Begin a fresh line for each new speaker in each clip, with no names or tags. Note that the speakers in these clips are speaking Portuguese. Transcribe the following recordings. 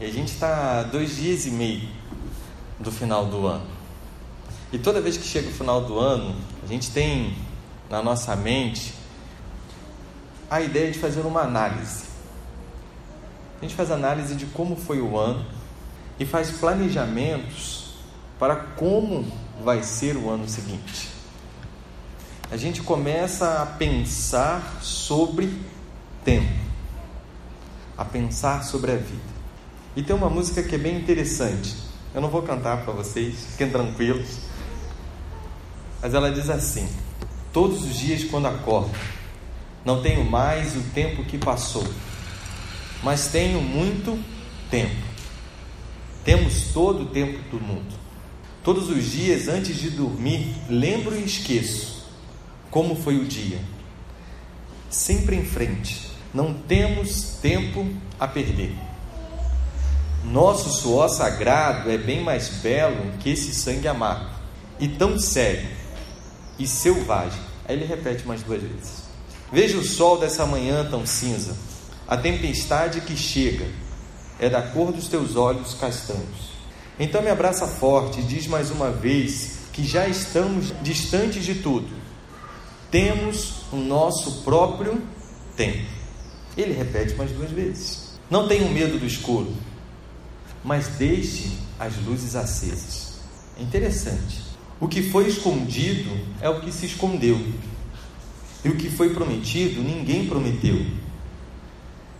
E a gente está dois dias e meio do final do ano. E toda vez que chega o final do ano, a gente tem na nossa mente a ideia de fazer uma análise. A gente faz análise de como foi o ano e faz planejamentos para como vai ser o ano seguinte. A gente começa a pensar sobre tempo, a pensar sobre a vida. E tem uma música que é bem interessante. Eu não vou cantar para vocês, fiquem tranquilos. Mas ela diz assim: Todos os dias quando acordo, não tenho mais o tempo que passou, mas tenho muito tempo. Temos todo o tempo do mundo. Todos os dias antes de dormir, lembro e esqueço como foi o dia. Sempre em frente, não temos tempo a perder. Nosso suor sagrado é bem mais belo que esse sangue amargo, e tão sério e selvagem. Aí ele repete mais duas vezes. Veja o sol dessa manhã tão cinza, a tempestade que chega é da cor dos teus olhos castanhos. Então me abraça forte e diz mais uma vez que já estamos distantes de tudo. Temos o nosso próprio tempo. Ele repete mais duas vezes. Não tenho medo do escuro, mas deixe as luzes acesas. É interessante. O que foi escondido é o que se escondeu. E o que foi prometido, ninguém prometeu.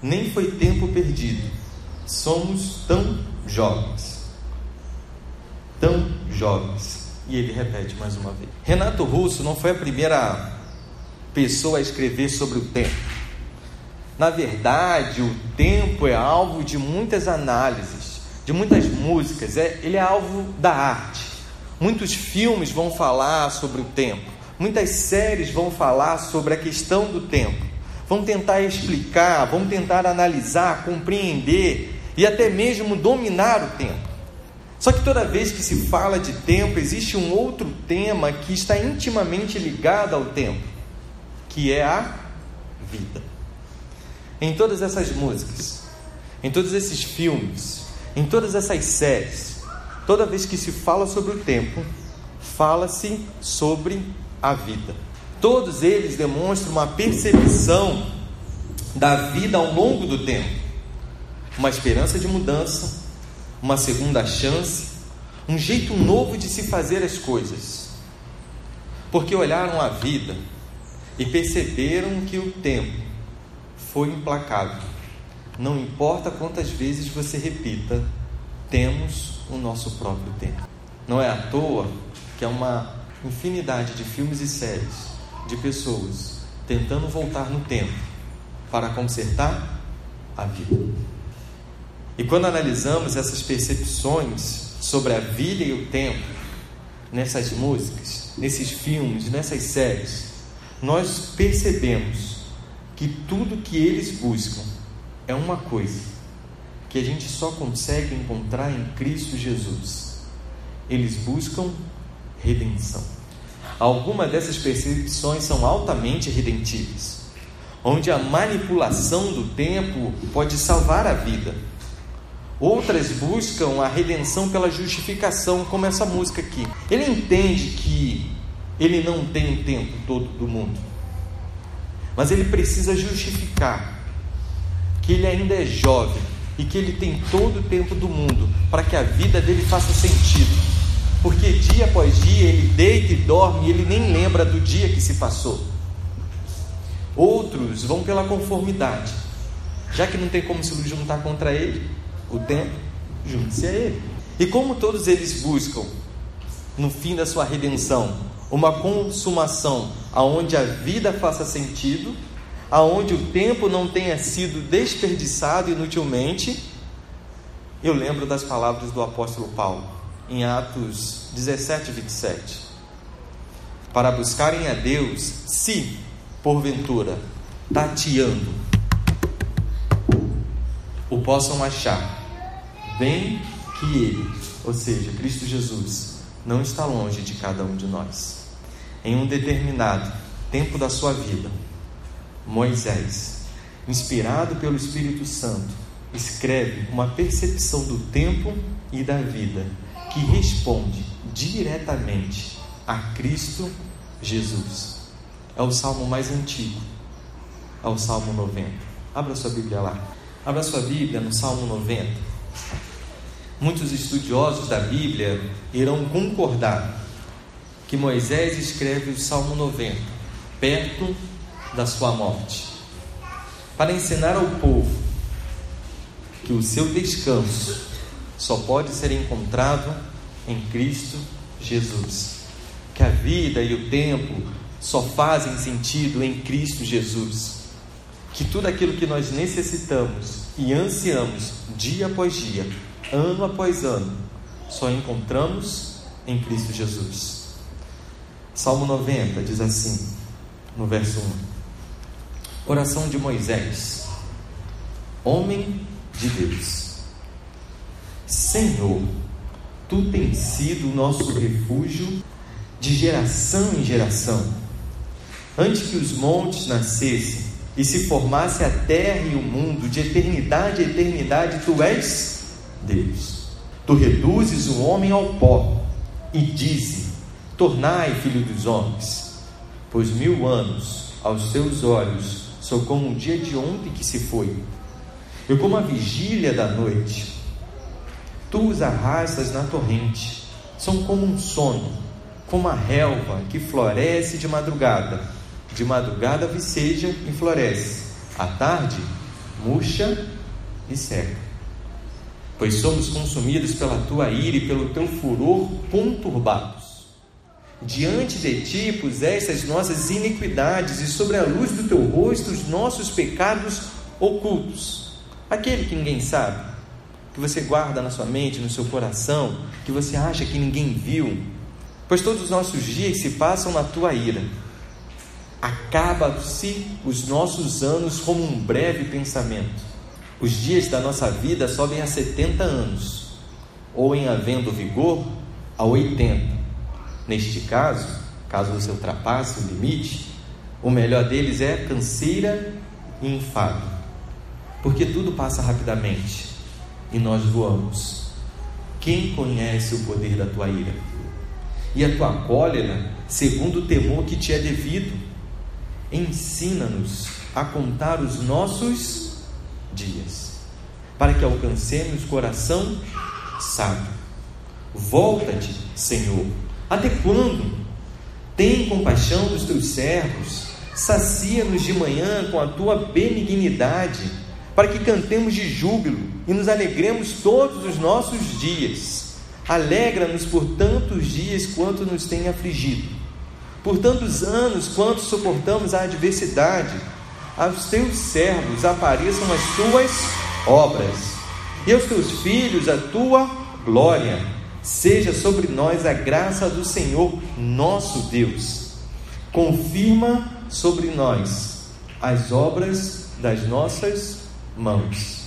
Nem foi tempo perdido. Somos tão jovens. Tão jovens. E ele repete mais uma vez. Renato Russo não foi a primeira pessoa a escrever sobre o tempo. Na verdade, o tempo é alvo de muitas análises, de muitas músicas, é, ele é alvo da arte. Muitos filmes vão falar sobre o tempo. Muitas séries vão falar sobre a questão do tempo, vão tentar explicar, vão tentar analisar, compreender e até mesmo dominar o tempo. Só que toda vez que se fala de tempo, existe um outro tema que está intimamente ligado ao tempo, que é a vida. Em todas essas músicas, em todos esses filmes, em todas essas séries, toda vez que se fala sobre o tempo, fala-se sobre a vida. Todos eles demonstram uma percepção da vida ao longo do tempo, uma esperança de mudança, uma segunda chance, um jeito novo de se fazer as coisas. Porque olharam a vida e perceberam que o tempo foi implacável. Não importa quantas vezes você repita, temos o nosso próprio tempo. Não é à toa que é uma infinidade de filmes e séries de pessoas tentando voltar no tempo para consertar a vida. E quando analisamos essas percepções sobre a vida e o tempo nessas músicas, nesses filmes, nessas séries, nós percebemos que tudo que eles buscam é uma coisa que a gente só consegue encontrar em Cristo Jesus. Eles buscam redenção. Algumas dessas percepções são altamente redentivas, onde a manipulação do tempo pode salvar a vida. Outras buscam a redenção pela justificação, como essa música aqui. Ele entende que ele não tem o tempo todo do mundo, mas ele precisa justificar que ele ainda é jovem e que ele tem todo o tempo do mundo para que a vida dele faça sentido porque dia após dia ele deita e dorme e ele nem lembra do dia que se passou. Outros vão pela conformidade, já que não tem como se juntar contra ele, o tempo, junte-se a ele. E como todos eles buscam, no fim da sua redenção, uma consumação aonde a vida faça sentido, aonde o tempo não tenha sido desperdiçado inutilmente, eu lembro das palavras do apóstolo Paulo em Atos 17, 27. Para buscarem a Deus, se, porventura, tateando, o possam achar, bem que Ele, ou seja, Cristo Jesus, não está longe de cada um de nós. Em um determinado tempo da sua vida, Moisés, inspirado pelo Espírito Santo, escreve uma percepção do tempo e da vida que responde diretamente a Cristo Jesus. É o salmo mais antigo, é o salmo 90. Abra sua Bíblia lá. Abra sua Bíblia no salmo 90. Muitos estudiosos da Bíblia irão concordar que Moisés escreve o salmo 90 perto da sua morte, para ensinar ao povo que o seu descanso só pode ser encontrado em Cristo Jesus. Que a vida e o tempo só fazem sentido em Cristo Jesus. Que tudo aquilo que nós necessitamos e ansiamos dia após dia, ano após ano, só encontramos em Cristo Jesus. Salmo 90 diz assim, no verso 1: Oração de Moisés, homem de Deus. Senhor, tu tens sido o nosso refúgio de geração em geração. Antes que os montes nascessem e se formasse a terra e o mundo, de eternidade a eternidade, tu és Deus. Tu reduzes o homem ao pó e dizes: Tornai, filho dos homens, pois mil anos aos teus olhos são como um dia de ontem que se foi e como a vigília da noite. Tu os arrastas na torrente, são como um sono, como a relva que floresce de madrugada. De madrugada viceja e floresce, à tarde murcha e seca. Pois somos consumidos pela tua ira e pelo teu furor conturbados. Diante de ti puseste as nossas iniquidades e sobre a luz do teu rosto os nossos pecados ocultos aquele que ninguém sabe, que você guarda na sua mente, no seu coração, que você acha que ninguém viu, pois todos os nossos dias se passam na tua ira. Acaba-se os nossos anos como um breve pensamento. Os dias da nossa vida sobem a 70 anos, ou em havendo vigor, a 80. Neste caso, caso você ultrapasse o limite, o melhor deles é canseira e enfado porque tudo passa rapidamente e nós voamos. Quem conhece o poder da tua ira? E a tua cólera, segundo o temor que te é devido, ensina-nos a contar os nossos dias, para que alcancemos coração sábio. Volta-te, Senhor. Até quando? Tem compaixão dos teus servos, sacia-nos de manhã com a tua benignidade para que cantemos de júbilo e nos alegremos todos os nossos dias. Alegra-nos por tantos dias quanto nos tem afligido, por tantos anos quanto suportamos a adversidade. Aos teus servos apareçam as tuas obras, e aos teus filhos a tua glória. Seja sobre nós a graça do Senhor nosso Deus. Confirma sobre nós as obras das nossas mãos.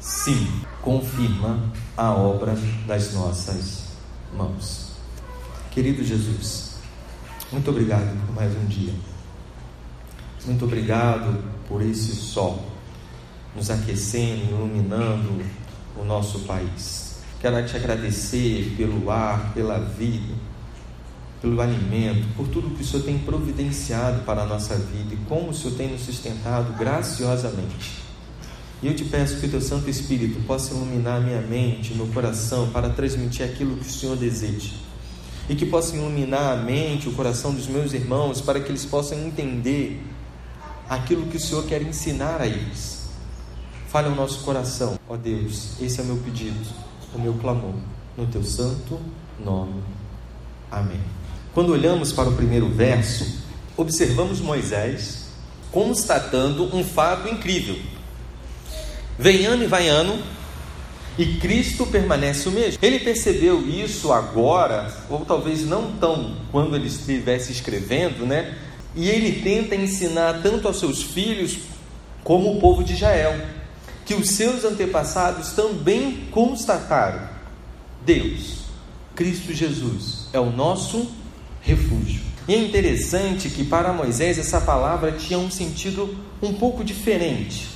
Sim, confirma a obra das nossas mãos. Querido Jesus, muito obrigado por mais um dia. Muito obrigado por esse sol nos aquecendo, iluminando o nosso país. Quero te agradecer pelo ar, pela vida, pelo alimento, por tudo que o Senhor tem providenciado para a nossa vida e como o Senhor tem nos sustentado graciosamente. E eu te peço que o teu Santo Espírito possa iluminar minha mente, meu coração, para transmitir aquilo que o Senhor deseja. E que possa iluminar a mente, o coração dos meus irmãos, para que eles possam entender aquilo que o Senhor quer ensinar a eles. Fale ao nosso coração, ó Deus, esse é o meu pedido, o meu clamor, no teu santo nome. Amém. Quando olhamos para o primeiro verso, observamos Moisés constatando um fato incrível Vem ano e vai ano, e Cristo permanece o mesmo. Ele percebeu isso agora, ou talvez não tão quando ele estivesse escrevendo, né? E ele tenta ensinar tanto aos seus filhos como o povo de Israel, que os seus antepassados também constataram: Deus, Cristo Jesus, é o nosso refúgio. E é interessante que para Moisés essa palavra tinha um sentido um pouco diferente.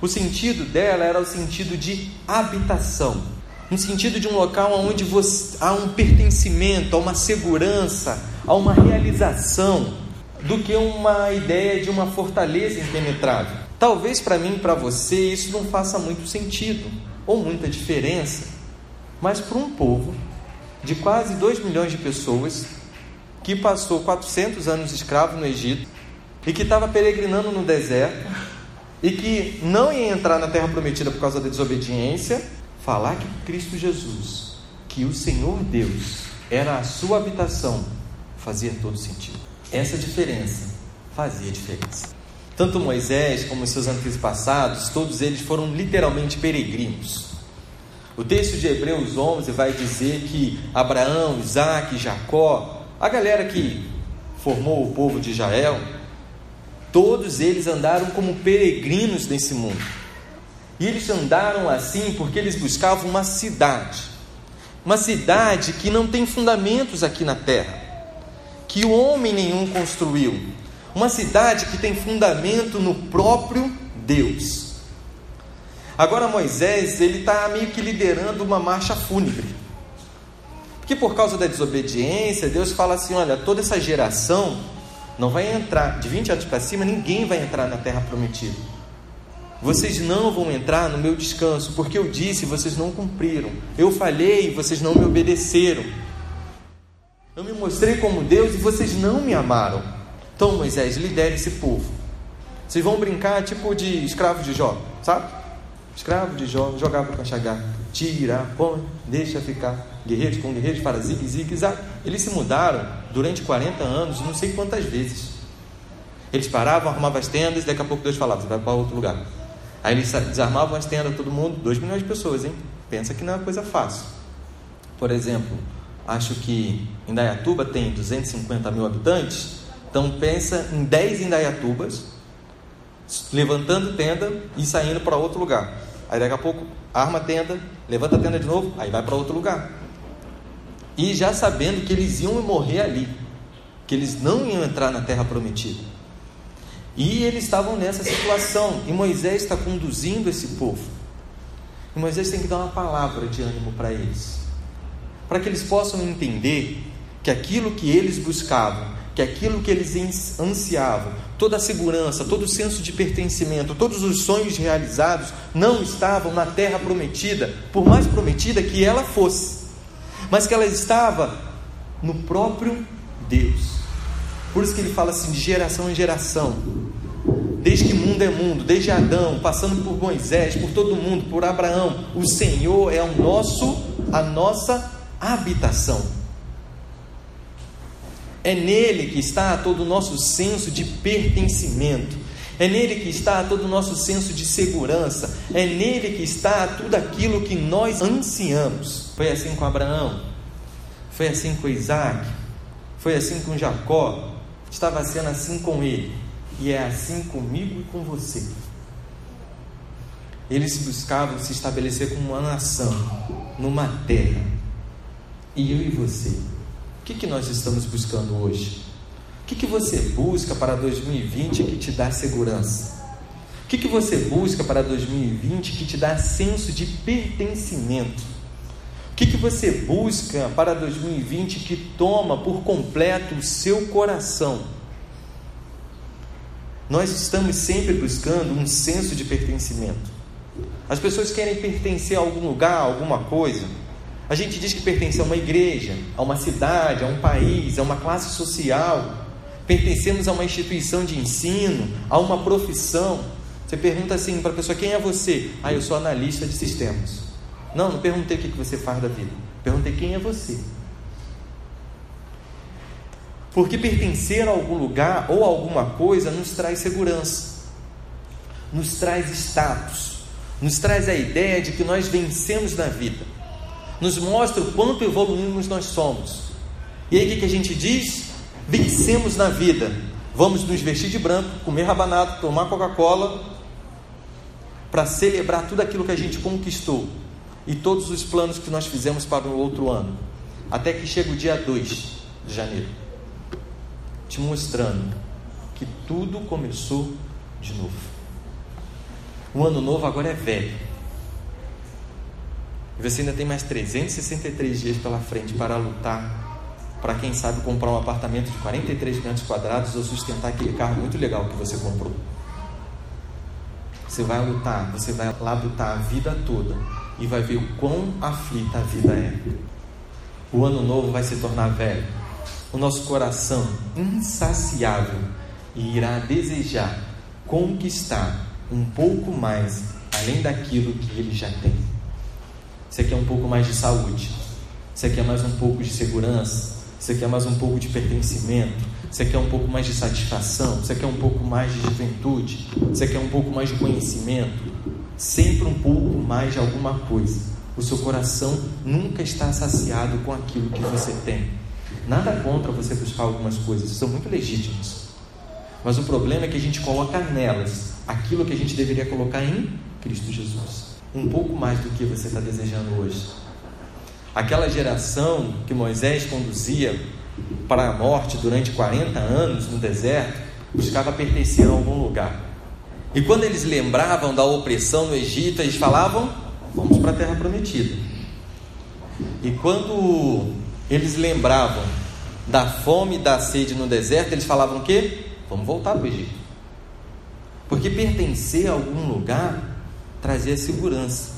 O sentido dela era o sentido de habitação, no sentido de um local onde você, há um pertencimento, há uma segurança, há uma realização, do que uma ideia de uma fortaleza impenetrável. Talvez para mim e para você isso não faça muito sentido ou muita diferença, mas para um povo de quase 2 milhões de pessoas que passou 400 anos escravo no Egito e que estava peregrinando no deserto e que não ia entrar na terra prometida por causa da desobediência, falar que Cristo Jesus, que o Senhor Deus era a sua habitação, fazia todo sentido. Essa diferença fazia diferença. Tanto Moisés como seus antepassados, todos eles foram literalmente peregrinos. O texto de Hebreus 11 vai dizer que Abraão, Isaac, Jacó, a galera que formou o povo de Israel, todos eles andaram como peregrinos nesse mundo. E eles andaram assim porque eles buscavam uma cidade, uma cidade que não tem fundamentos aqui na terra, que o homem nenhum construiu, uma cidade que tem fundamento no próprio Deus. Agora Moisés, ele está meio que liderando uma marcha fúnebre. Porque por causa da desobediência, Deus fala assim: olha, toda essa geração não vai entrar, de 20 anos para cima, ninguém vai entrar na terra prometida. Vocês não vão entrar no meu descanso, porque eu disse vocês não cumpriram. Eu falhei vocês não me obedeceram. Eu me mostrei como Deus e vocês não me amaram. Então, Moisés, lidere esse povo. Vocês vão brincar tipo de escravo de Jó, sabe? Escravo de Jó, jogava com a chagar, tira, põe, deixa ficar. Guerreiros com guerreiros para zigue, zigue, zague. Eles se mudaram durante 40 anos, não sei quantas vezes. Eles paravam, arrumavam as tendas, daqui a pouco Deus falava, você vai para outro lugar. Aí eles desarmavam as tendas, todo mundo, 2 milhões de pessoas, hein? Pensa que não é uma coisa fácil. Por exemplo, acho que Indaiatuba tem 250 mil habitantes, então pensa em 10 Indaiatubas, levantando tenda e saindo para outro lugar. Aí daqui a pouco arma a tenda, levanta a tenda de novo, aí vai para outro lugar. E já sabendo que eles iam morrer ali, que eles não iam entrar na terra prometida. E eles estavam nessa situação, e Moisés está conduzindo esse povo. E Moisés tem que dar uma palavra de ânimo para eles, para que eles possam entender que aquilo que eles buscavam que aquilo que eles ansiavam, toda a segurança, todo o senso de pertencimento, todos os sonhos realizados não estavam na terra prometida, por mais prometida que ela fosse, mas que ela estava no próprio Deus. Por isso que ele fala assim de geração em geração. Desde que mundo é mundo, desde Adão, passando por Moisés, por todo mundo, por Abraão, o Senhor é o nosso, a nossa habitação. É nele que está todo o nosso senso de pertencimento. É nele que está todo o nosso senso de segurança. É nele que está tudo aquilo que nós ansiamos. Foi assim com Abraão. Foi assim com Isaac. Foi assim com Jacó. Estava sendo assim com ele. E é assim comigo e com você. Eles buscavam se estabelecer como uma nação, numa terra. E eu e você que, que nós estamos buscando hoje? O que, que você busca para 2020 que te dá segurança? O que, que você busca para 2020 que te dá senso de pertencimento? O que, que você busca para 2020 que toma por completo o seu coração? Nós estamos sempre buscando um senso de pertencimento. As pessoas querem pertencer a algum lugar, a alguma coisa. A gente diz que pertence a uma igreja, a uma cidade, a um país, a uma classe social. Pertencemos a uma instituição de ensino, a uma profissão. Você pergunta assim para a pessoa: quem é você? Ah, eu sou analista de sistemas. Não, não perguntei o que você faz da vida. Perguntei quem é você. Porque pertencer a algum lugar ou a alguma coisa nos traz segurança, nos traz status, nos traz a ideia de que nós vencemos na vida nos mostra o quanto evoluímos nós somos. E aí o que, que a gente diz? Vencemos na vida. Vamos nos vestir de branco, comer rabanado, tomar Coca-Cola, para celebrar tudo aquilo que a gente conquistou e todos os planos que nós fizemos para o outro ano. Até que chega o dia 2 de janeiro, te mostrando que tudo começou de novo. O ano novo agora é velho. E você ainda tem mais 363 dias pela frente para lutar para quem sabe comprar um apartamento de 43 metros quadrados ou sustentar aquele carro muito legal que você comprou. Você vai lutar, você vai lá lutar a vida toda e vai ver o quão aflita a vida é. O ano novo vai se tornar velho. O nosso coração insaciável irá desejar conquistar um pouco mais além daquilo que ele já tem. Você quer um pouco mais de saúde? Você quer mais um pouco de segurança? Você quer mais um pouco de pertencimento? Você quer um pouco mais de satisfação? Você quer um pouco mais de juventude? Você quer um pouco mais de conhecimento? Sempre um pouco mais de alguma coisa. O seu coração nunca está saciado com aquilo que você tem. Nada contra você buscar algumas coisas, são muito legítimas. Mas o problema é que a gente coloca nelas aquilo que a gente deveria colocar em Cristo Jesus. Um pouco mais do que você está desejando hoje. Aquela geração que Moisés conduzia para a morte durante 40 anos no deserto, buscava pertencer a algum lugar. E quando eles lembravam da opressão no Egito, eles falavam: Vamos para a terra prometida. E quando eles lembravam da fome e da sede no deserto, eles falavam o quê? Vamos voltar para o Egito. Porque pertencer a algum lugar trazia segurança.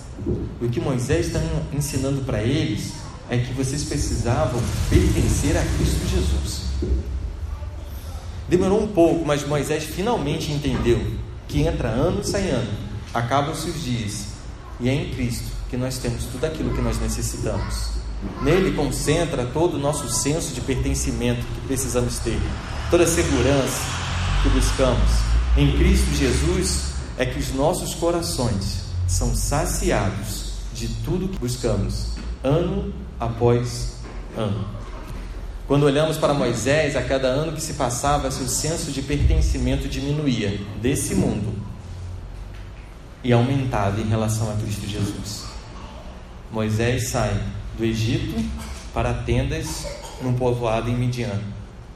E o que Moisés está ensinando para eles é que vocês precisavam pertencer a Cristo Jesus. Demorou um pouco, mas Moisés finalmente entendeu que entra ano e sai ano, acabam-se os dias, e é em Cristo que nós temos tudo aquilo que nós necessitamos. Nele concentra todo o nosso senso de pertencimento que precisamos ter, toda a segurança que buscamos. Em Cristo Jesus é que os nossos corações são saciados de tudo que buscamos, ano após ano. Quando olhamos para Moisés, a cada ano que se passava, seu senso de pertencimento diminuía desse mundo e aumentava em relação a Cristo Jesus. Moisés sai do Egito para tendas num povoado em Midian,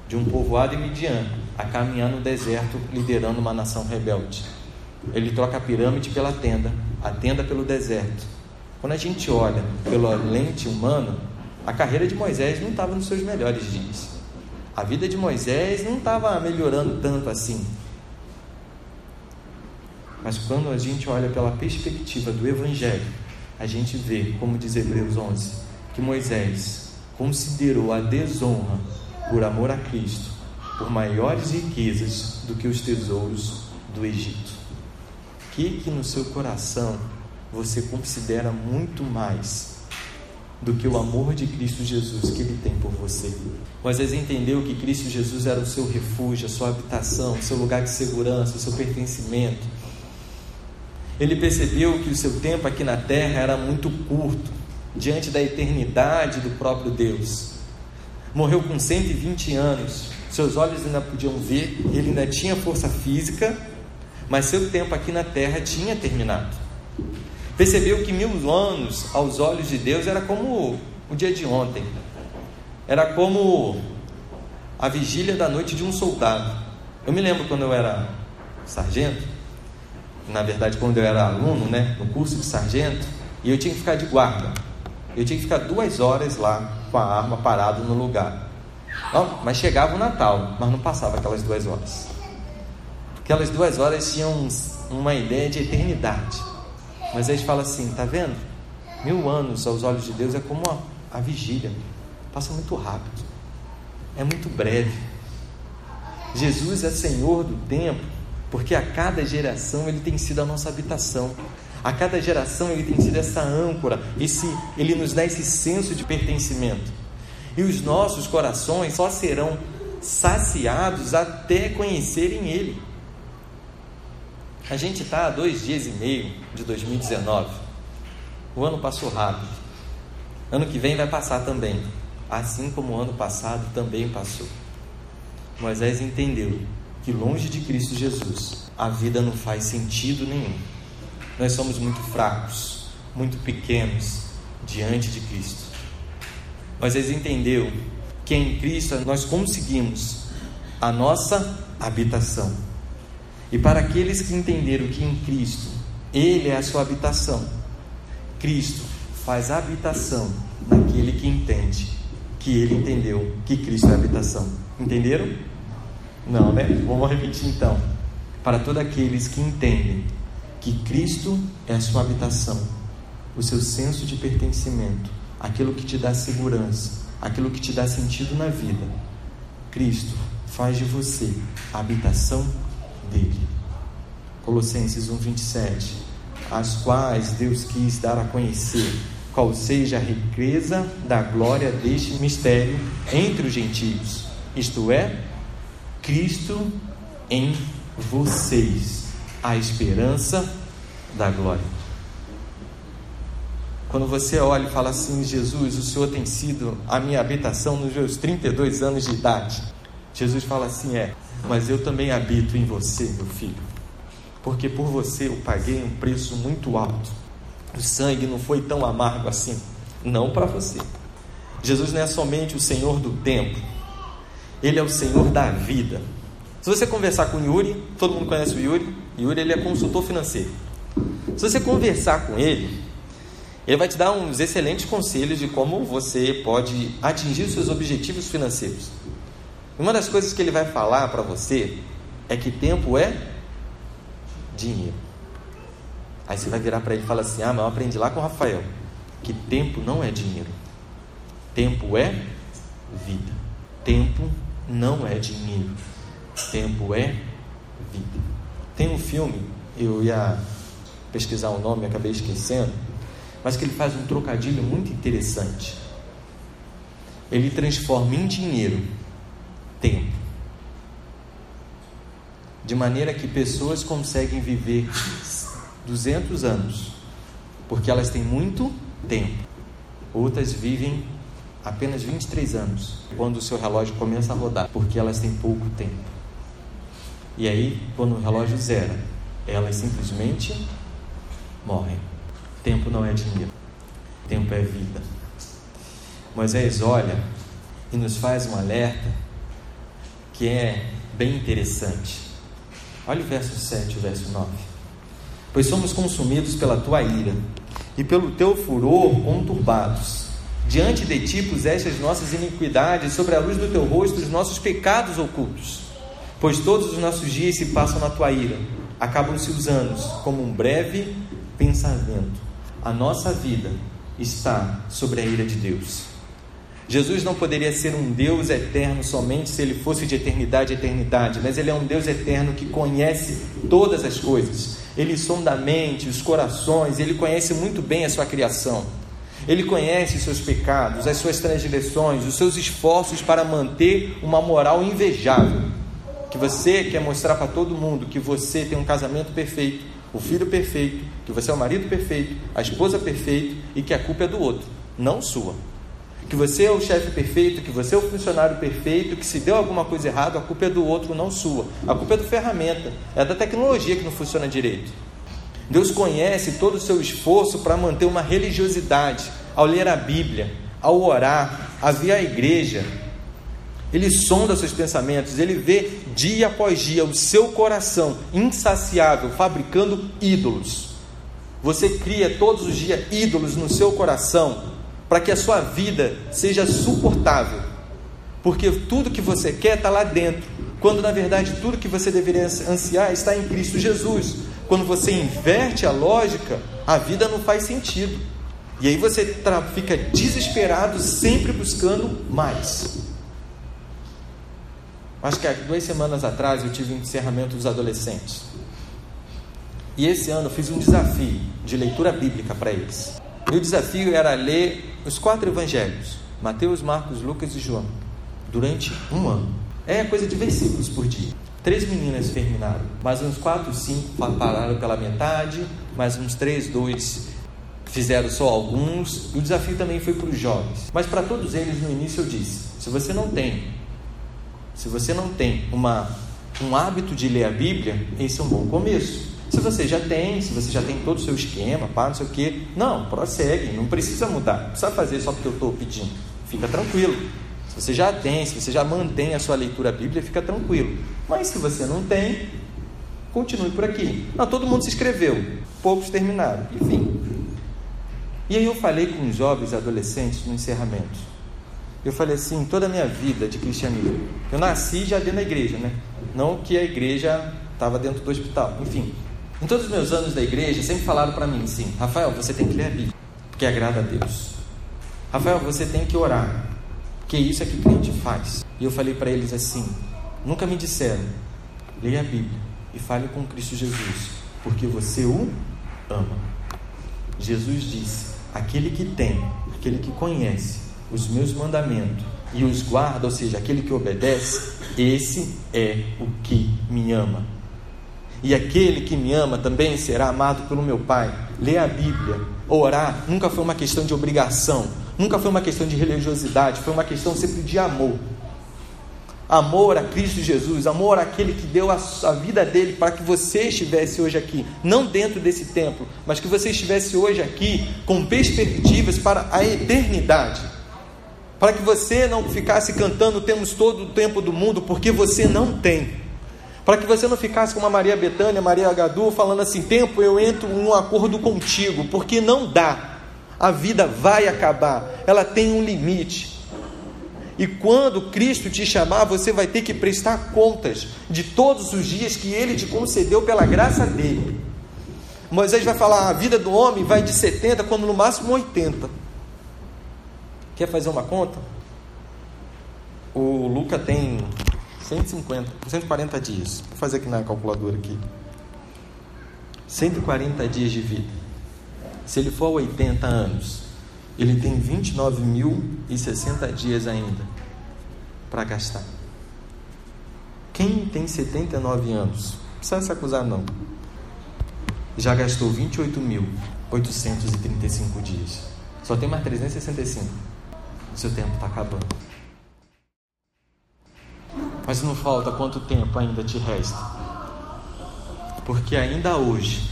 de um povoado em Midian a caminhar no deserto liderando uma nação rebelde. Ele troca a pirâmide pela tenda, a tenda pelo deserto. Quando a gente olha pela lente humana, a carreira de Moisés não estava nos seus melhores dias. A vida de Moisés não estava melhorando tanto assim. Mas quando a gente olha pela perspectiva do Evangelho, a gente vê, como diz Hebreus 11, que Moisés considerou a desonra por amor a Cristo por maiores riquezas do que os tesouros do Egito que que no seu coração você considera muito mais do que o amor de Cristo Jesus que ele tem por você. Moisés entendeu que Cristo Jesus era o seu refúgio, a sua habitação, o seu lugar de segurança, o seu pertencimento. Ele percebeu que o seu tempo aqui na terra era muito curto, diante da eternidade do próprio Deus. Morreu com 120 anos, seus olhos ainda podiam ver, ele ainda tinha força física, mas seu tempo aqui na terra tinha terminado. Percebeu que mil anos aos olhos de Deus era como o dia de ontem, era como a vigília da noite de um soldado. Eu me lembro quando eu era sargento, na verdade, quando eu era aluno, né, no curso de sargento, e eu tinha que ficar de guarda. Eu tinha que ficar duas horas lá com a arma parado no lugar. Mas chegava o Natal, mas não passava aquelas duas horas. Aquelas duas horas tinham uma ideia de eternidade. Mas aí fala assim: tá vendo? Mil anos aos olhos de Deus é como a, a vigília, passa muito rápido, é muito breve. Jesus é Senhor do tempo, porque a cada geração ele tem sido a nossa habitação. A cada geração ele tem sido essa âncora, esse, ele nos dá esse senso de pertencimento. E os nossos corações só serão saciados até conhecerem Ele. A gente está há dois dias e meio de 2019. O ano passou rápido. Ano que vem vai passar também. Assim como o ano passado também passou. Moisés entendeu que longe de Cristo Jesus a vida não faz sentido nenhum. Nós somos muito fracos, muito pequenos diante de Cristo. Moisés entendeu que em Cristo nós conseguimos a nossa habitação. E para aqueles que entenderam que em Cristo Ele é a sua habitação. Cristo faz habitação naquele que entende que ele entendeu que Cristo é habitação. Entenderam? Não, né? Vamos repetir então. Para todos aqueles que entendem que Cristo é a sua habitação, o seu senso de pertencimento, aquilo que te dá segurança, aquilo que te dá sentido na vida, Cristo faz de você a habitação dele. Colossenses 1:27, as quais Deus quis dar a conhecer qual seja a riqueza da glória deste mistério entre os gentios, isto é, Cristo em vocês, a esperança da glória. Quando você olha e fala assim, Jesus, o Senhor tem sido a minha habitação nos meus 32 anos de idade. Jesus fala assim: é, mas eu também habito em você, meu filho, porque por você eu paguei um preço muito alto. O sangue não foi tão amargo assim, não para você. Jesus não é somente o Senhor do tempo, Ele é o Senhor da vida. Se você conversar com o Yuri, todo mundo conhece o Yuri, Yuri ele é consultor financeiro. Se você conversar com ele, ele vai te dar uns excelentes conselhos de como você pode atingir os seus objetivos financeiros. Uma das coisas que ele vai falar para você é que tempo é dinheiro. Aí você vai virar para ele e falar assim: Ah, mas eu aprendi lá com o Rafael que tempo não é dinheiro, tempo é vida. Tempo não é dinheiro, tempo é vida. Tem um filme, eu ia pesquisar o nome, acabei esquecendo, mas que ele faz um trocadilho muito interessante. Ele transforma em dinheiro tempo. De maneira que pessoas conseguem viver 200 anos, porque elas têm muito tempo. Outras vivem apenas 23 anos, quando o seu relógio começa a rodar, porque elas têm pouco tempo. E aí, quando o relógio zera, elas simplesmente morrem. Tempo não é dinheiro, tempo é vida. Moisés olha e nos faz um alerta que é bem interessante. Olha o verso 7 e o verso 9. Pois somos consumidos pela tua ira e pelo teu furor conturbados. Diante de ti puseste as nossas iniquidades, sobre a luz do teu rosto os nossos pecados ocultos. Pois todos os nossos dias se passam na tua ira, acabam-se os anos como um breve pensamento. A nossa vida está sobre a ira de Deus. Jesus não poderia ser um Deus eterno somente se ele fosse de eternidade a eternidade, mas ele é um Deus eterno que conhece todas as coisas. Ele sonda a mente, os corações, ele conhece muito bem a sua criação. Ele conhece os seus pecados, as suas transgressões, os seus esforços para manter uma moral invejável. Que você quer mostrar para todo mundo que você tem um casamento perfeito, o filho perfeito, que você é o marido perfeito, a esposa perfeita e que a culpa é do outro, não sua que você é o chefe perfeito, que você é o funcionário perfeito, que se deu alguma coisa errada, a culpa é do outro, não sua. A culpa é do ferramenta, é da tecnologia que não funciona direito. Deus conhece todo o seu esforço para manter uma religiosidade ao ler a Bíblia, ao orar, a vir à igreja. Ele sonda seus pensamentos, ele vê dia após dia o seu coração insaciável fabricando ídolos. Você cria todos os dias ídolos no seu coração para que a sua vida seja suportável. Porque tudo que você quer está lá dentro, quando na verdade tudo que você deveria ansiar está em Cristo Jesus. Quando você inverte a lógica, a vida não faz sentido. E aí você fica desesperado, sempre buscando mais. Acho que há duas semanas atrás eu tive um encerramento dos adolescentes. E esse ano eu fiz um desafio de leitura bíblica para eles. O desafio era ler os quatro evangelhos, Mateus, Marcos, Lucas e João, durante um ano. É coisa de versículos por dia. Três meninas terminaram, mas uns quatro, cinco pararam pela metade, mais uns três, dois fizeram só alguns. O desafio também foi para os jovens. Mas para todos eles, no início eu disse: se você não tem, se você não tem uma, um hábito de ler a Bíblia, esse é um bom começo. Se você já tem, se você já tem todo o seu esquema, pá, não sei o que, não, prossegue, não precisa mudar, não precisa fazer só porque eu estou pedindo, fica tranquilo. Se você já tem, se você já mantém a sua leitura bíblica, fica tranquilo. Mas se você não tem, continue por aqui. Não, todo mundo se inscreveu, poucos terminaram, enfim. E aí eu falei com os jovens adolescentes no encerramento. Eu falei assim, toda a minha vida de cristianismo. Eu nasci já dentro da igreja, né? Não que a igreja estava dentro do hospital, enfim. Em todos os meus anos da igreja, sempre falaram para mim assim: Rafael, você tem que ler a Bíblia, porque agrada a Deus. Rafael, você tem que orar, porque isso é que crente faz. E eu falei para eles assim: nunca me disseram, leia a Bíblia e fale com Cristo Jesus, porque você o ama. Jesus disse: aquele que tem, aquele que conhece os meus mandamentos e os guarda, ou seja, aquele que obedece, esse é o que me ama. E aquele que me ama também será amado pelo meu Pai. Ler a Bíblia, orar, nunca foi uma questão de obrigação, nunca foi uma questão de religiosidade, foi uma questão sempre de amor. Amor a Cristo Jesus, amor àquele que deu a, a vida dele para que você estivesse hoje aqui, não dentro desse templo, mas que você estivesse hoje aqui com perspectivas para a eternidade. Para que você não ficasse cantando temos todo o tempo do mundo, porque você não tem. Para que você não ficasse como a Maria Betânia, Maria Gadu, falando assim: tempo eu entro em um acordo contigo, porque não dá. A vida vai acabar, ela tem um limite. E quando Cristo te chamar, você vai ter que prestar contas de todos os dias que Ele te concedeu pela graça dele. Moisés vai falar: a vida do homem vai de 70, quando no máximo 80. Quer fazer uma conta? O Luca tem 150, 140 dias. Vou fazer aqui na calculadora aqui. 140 dias de vida. Se ele for 80 anos, ele tem 29.060 dias ainda para gastar. Quem tem 79 anos, não precisa se acusar não, já gastou 28.835 dias. Só tem mais 365. Seu tempo está acabando. Mas não falta quanto tempo ainda te resta. Porque ainda hoje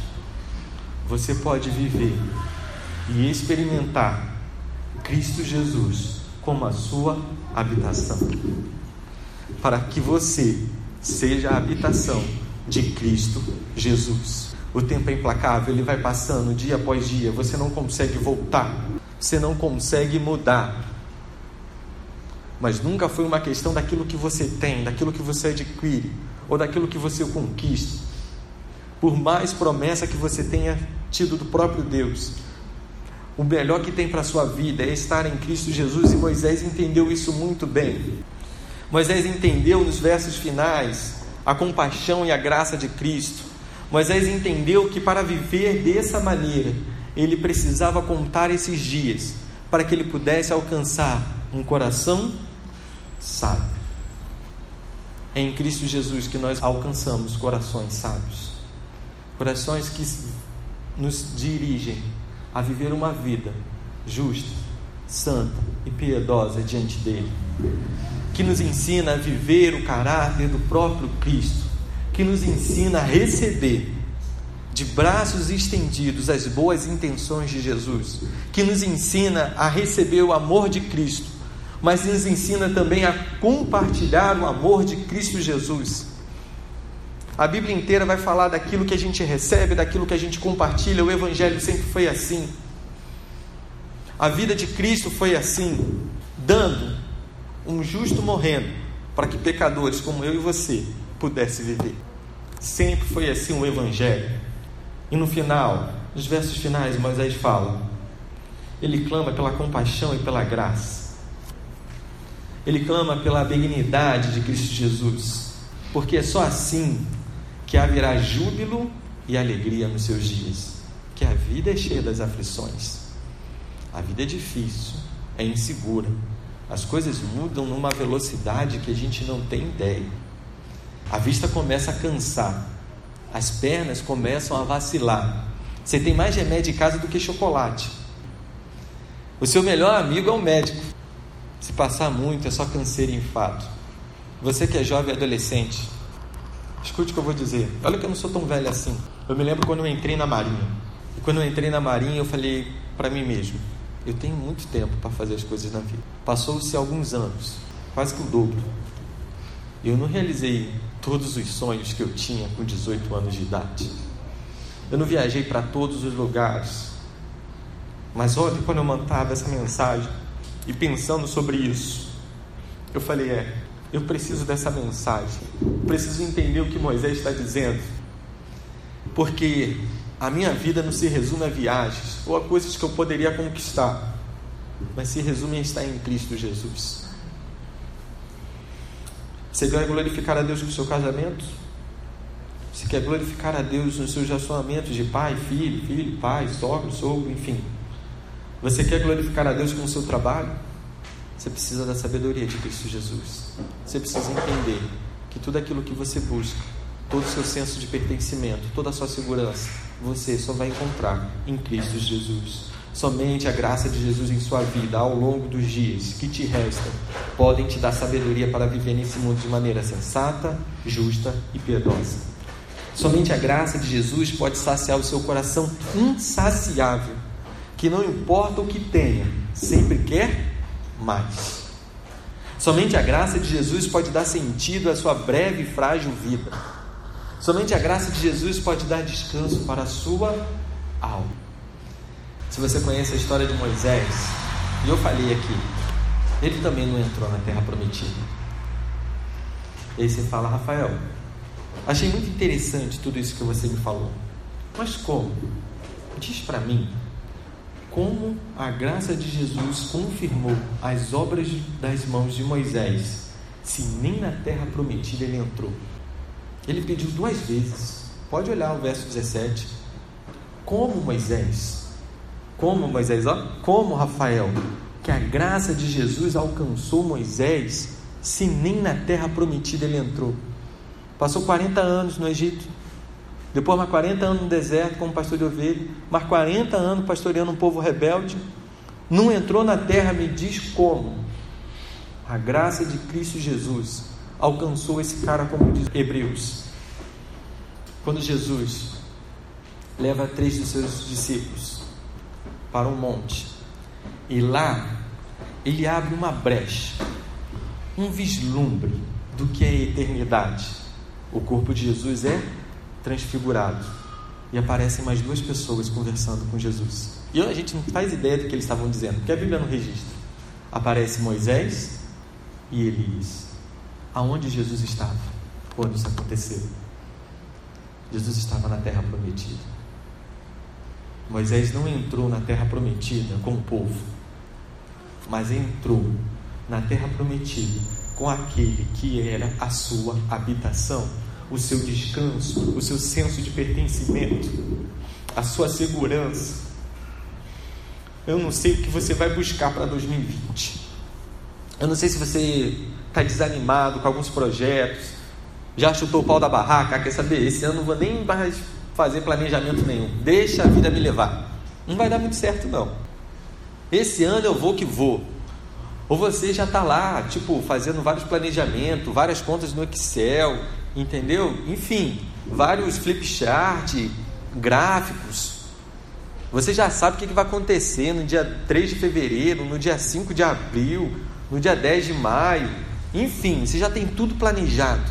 você pode viver e experimentar Cristo Jesus como a sua habitação. Para que você seja a habitação de Cristo Jesus. O tempo é implacável, ele vai passando dia após dia, você não consegue voltar, você não consegue mudar. Mas nunca foi uma questão daquilo que você tem, daquilo que você adquire, ou daquilo que você conquista. Por mais promessa que você tenha tido do próprio Deus, o melhor que tem para a sua vida é estar em Cristo Jesus, e Moisés entendeu isso muito bem. Moisés entendeu nos versos finais a compaixão e a graça de Cristo. Moisés entendeu que para viver dessa maneira, ele precisava contar esses dias para que ele pudesse alcançar um coração sábio. É em Cristo Jesus que nós alcançamos corações sábios, corações que nos dirigem a viver uma vida justa, santa e piedosa diante dele, que nos ensina a viver o caráter do próprio Cristo, que nos ensina a receber de braços estendidos as boas intenções de Jesus, que nos ensina a receber o amor de Cristo, mas nos ensina também a compartilhar o amor de Cristo Jesus a Bíblia inteira vai falar daquilo que a gente recebe, daquilo que a gente compartilha. O Evangelho sempre foi assim. A vida de Cristo foi assim, dando um justo morrendo para que pecadores como eu e você pudessem viver. Sempre foi assim o Evangelho. E no final, nos versos finais, Moisés fala: ele clama pela compaixão e pela graça. Ele clama pela benignidade de Cristo Jesus, porque é só assim que haverá júbilo e alegria nos seus dias, que a vida é cheia das aflições. A vida é difícil, é insegura. As coisas mudam numa velocidade que a gente não tem ideia. A vista começa a cansar, as pernas começam a vacilar. Você tem mais remédio em casa do que chocolate. O seu melhor amigo é o médico. Se passar muito, é só canseiro e infarto. Você que é jovem e adolescente, Escute o que eu vou dizer. Olha que eu não sou tão velho assim. Eu me lembro quando eu entrei na Marinha. E quando eu entrei na Marinha, eu falei para mim mesmo: eu tenho muito tempo para fazer as coisas na vida. Passou-se alguns anos, quase que o dobro. Eu não realizei todos os sonhos que eu tinha com 18 anos de idade. Eu não viajei para todos os lugares. Mas ontem, quando eu montava essa mensagem e pensando sobre isso, eu falei: é, eu preciso dessa mensagem, preciso entender o que Moisés está dizendo, porque a minha vida não se resume a viagens ou a coisas que eu poderia conquistar, mas se resume a estar em Cristo Jesus. Você quer glorificar a Deus com o seu casamento? Você quer glorificar a Deus nos seus relacionamentos de pai, filho, filho, pai, sogro, sogro, enfim. Você quer glorificar a Deus com o seu trabalho? Você precisa da sabedoria de Cristo Jesus. Você precisa entender que tudo aquilo que você busca, todo o seu senso de pertencimento, toda a sua segurança, você só vai encontrar em Cristo Jesus. Somente a graça de Jesus em sua vida, ao longo dos dias que te restam, podem te dar sabedoria para viver nesse mundo de maneira sensata, justa e piedosa. Somente a graça de Jesus pode saciar o seu coração insaciável, que não importa o que tenha, sempre quer mais. Somente a graça de Jesus pode dar sentido à sua breve e frágil vida. Somente a graça de Jesus pode dar descanso para a sua alma. Se você conhece a história de Moisés, e eu falei aqui, ele também não entrou na terra prometida. E aí você fala, Rafael, achei muito interessante tudo isso que você me falou. Mas como? Diz para mim como a graça de Jesus confirmou as obras das mãos de Moisés, se nem na terra prometida ele entrou. Ele pediu duas vezes. Pode olhar o verso 17. Como Moisés, como Moisés, ó, como Rafael, que a graça de Jesus alcançou Moisés, se nem na terra prometida ele entrou. Passou 40 anos no Egito, depois mais 40 anos no deserto como pastor de ovelha, mais 40 anos pastoreando um povo rebelde, não entrou na terra, me diz como. A graça de Cristo Jesus alcançou esse cara, como diz Hebreus. Quando Jesus leva três dos seus discípulos para um monte, e lá ele abre uma brecha, um vislumbre do que é a eternidade. O corpo de Jesus é transfigurado e aparecem mais duas pessoas conversando com Jesus. E a gente não faz ideia do que eles estavam dizendo, porque a Bíblia não registra. Aparece Moisés e Elias aonde Jesus estava quando isso aconteceu. Jesus estava na terra prometida. Moisés não entrou na terra prometida com o povo, mas entrou na terra prometida com aquele que era a sua habitação, o seu descanso, o seu senso de pertencimento, a sua segurança. Eu não sei o que você vai buscar para 2020. Eu não sei se você está desanimado com alguns projetos, já chutou o pau da barraca, quer saber? Esse ano não vou nem mais fazer planejamento nenhum, deixa a vida me levar. Não vai dar muito certo, não. Esse ano eu vou que vou. Ou você já está lá, tipo, fazendo vários planejamentos, várias contas no Excel, entendeu? Enfim, vários flip chart, gráficos. Você já sabe o que vai acontecer no dia 3 de fevereiro, no dia 5 de abril, no dia 10 de maio. Enfim, você já tem tudo planejado.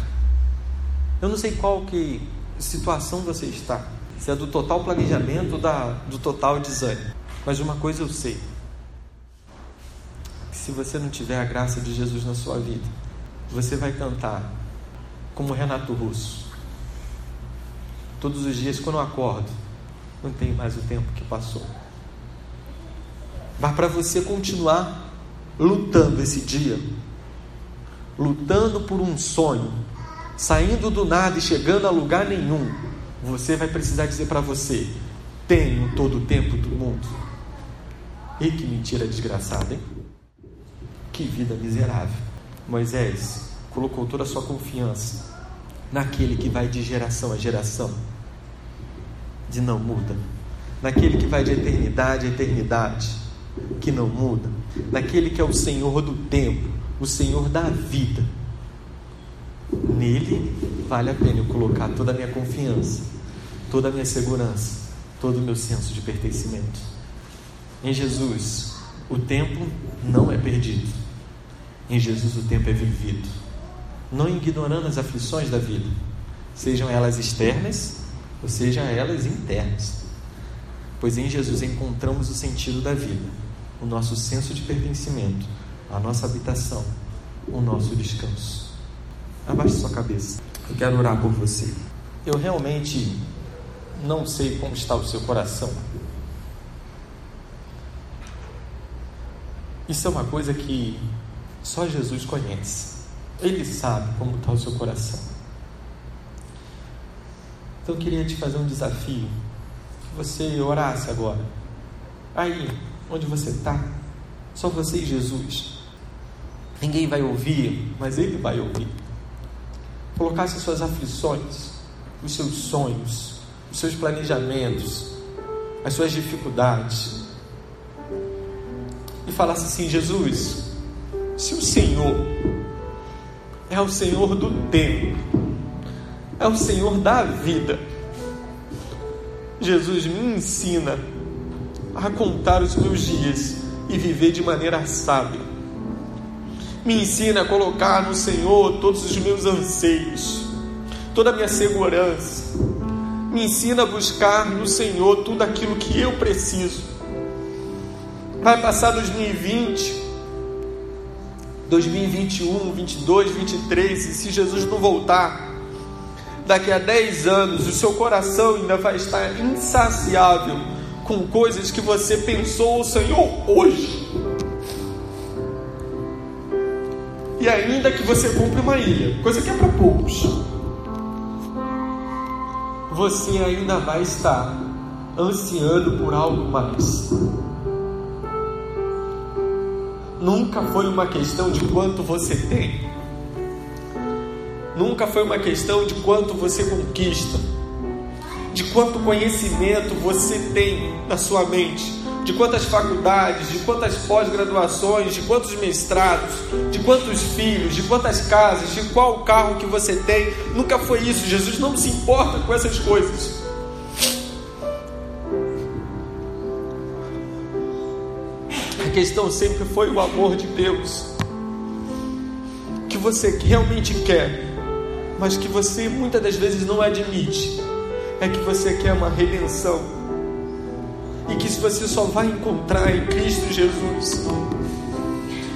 Eu não sei qual que situação você está. Se é do total planejamento ou da, do total desânimo. Mas uma coisa eu sei. Que se você não tiver a graça de Jesus na sua vida, você vai cantar como Renato Russo. Todos os dias quando eu acordo, não tem mais o tempo que passou. Mas para você continuar lutando esse dia, lutando por um sonho, saindo do nada e chegando a lugar nenhum, você vai precisar dizer para você: tenho todo o tempo do mundo. E que mentira desgraçada, hein? Que vida miserável. Moisés colocou toda a sua confiança naquele que vai de geração a geração, de não muda, naquele que vai de eternidade a eternidade, que não muda, naquele que é o Senhor do tempo, o Senhor da vida. Nele vale a pena eu colocar toda a minha confiança, toda a minha segurança, todo o meu senso de pertencimento. Em Jesus, o tempo não é perdido. Em Jesus, o tempo é vivido. Não ignorando as aflições da vida, sejam elas externas ou sejam elas internas. Pois em Jesus encontramos o sentido da vida, o nosso senso de pertencimento, a nossa habitação, o nosso descanso. Abaixe sua cabeça. Eu quero orar por você. Eu realmente não sei como está o seu coração. Isso é uma coisa que só Jesus conhece. Ele sabe como está o seu coração. Então eu queria te fazer um desafio. Que você orasse agora. Aí, onde você está, só você e Jesus. Ninguém vai ouvir, mas Ele vai ouvir. Colocasse suas aflições, os seus sonhos, os seus planejamentos, as suas dificuldades. E falasse assim: Jesus, se o Senhor é o Senhor do tempo, é o Senhor da vida, Jesus me ensina a contar os meus dias e viver de maneira sábia. Me ensina a colocar no Senhor todos os meus anseios, toda a minha segurança. Me ensina a buscar no Senhor tudo aquilo que eu preciso. Vai passar 2020, 2021, 22, 23, e se Jesus não voltar, daqui a 10 anos, o seu coração ainda vai estar insaciável com coisas que você pensou, Senhor, hoje. E ainda que você compre uma ilha, coisa que é para poucos, você ainda vai estar ansiando por algo mais. Nunca foi uma questão de quanto você tem. Nunca foi uma questão de quanto você conquista. De quanto conhecimento você tem na sua mente. De quantas faculdades, de quantas pós-graduações, de quantos mestrados, de quantos filhos, de quantas casas, de qual carro que você tem. Nunca foi isso. Jesus não se importa com essas coisas. Questão sempre foi o amor de Deus. Que você realmente quer, mas que você muitas das vezes não admite. É que você quer uma redenção. E que isso você só vai encontrar em Cristo Jesus.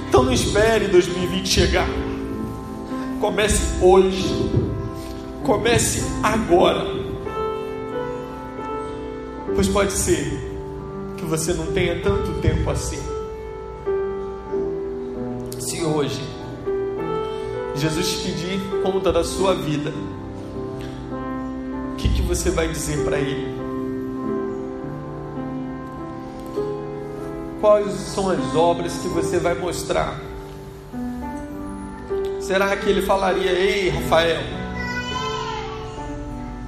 Então não espere 2020 chegar. Comece hoje. Comece agora. Pois pode ser que você não tenha tanto tempo assim hoje Jesus te pedir conta da sua vida, o que, que você vai dizer para Ele? Quais são as obras que você vai mostrar? Será que ele falaria: Ei, Rafael,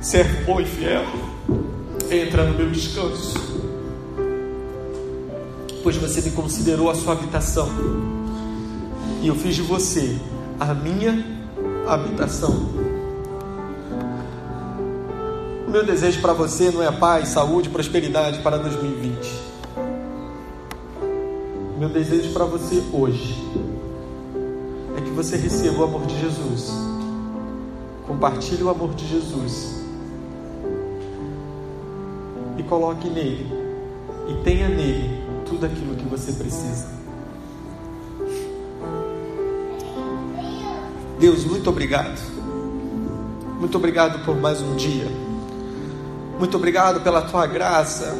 servo bom e fiel, entra no meu descanso, pois você me considerou a sua habitação e eu fiz de você a minha habitação. O meu desejo para você não é paz, saúde, prosperidade para 2020. O meu desejo para você hoje é que você receba o amor de Jesus. Compartilhe o amor de Jesus. E coloque nele. E tenha nele tudo aquilo que você precisa. Deus, muito obrigado. Muito obrigado por mais um dia. Muito obrigado pela tua graça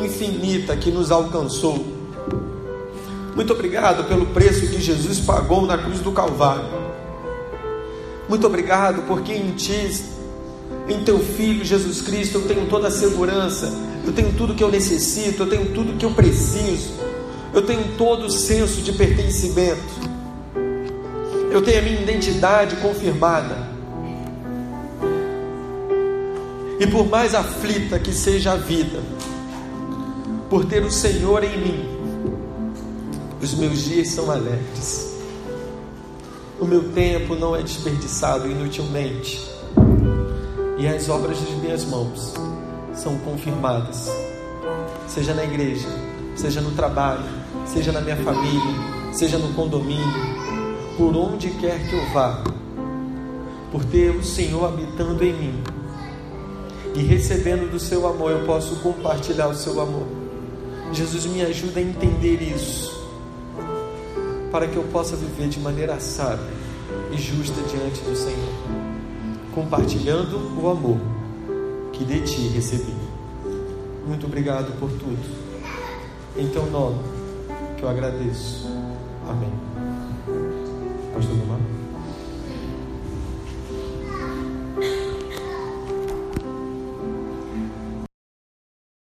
infinita que nos alcançou. Muito obrigado pelo preço que Jesus pagou na cruz do Calvário. Muito obrigado porque em ti, em teu filho Jesus Cristo, eu tenho toda a segurança, eu tenho tudo que eu necessito, eu tenho tudo que eu preciso, eu tenho todo o senso de pertencimento eu tenho a minha identidade confirmada. E por mais aflita que seja a vida, por ter o Senhor em mim, os meus dias são alegres. O meu tempo não é desperdiçado inutilmente. E as obras das minhas mãos são confirmadas. Seja na igreja, seja no trabalho, seja na minha família, seja no condomínio, por onde quer que eu vá, por ter o Senhor habitando em mim e recebendo do seu amor, eu posso compartilhar o seu amor. Jesus me ajuda a entender isso, para que eu possa viver de maneira sábia e justa diante do Senhor, compartilhando o amor que de ti recebi. Muito obrigado por tudo. Em teu nome que eu agradeço. Amém. Pastor Gilmar.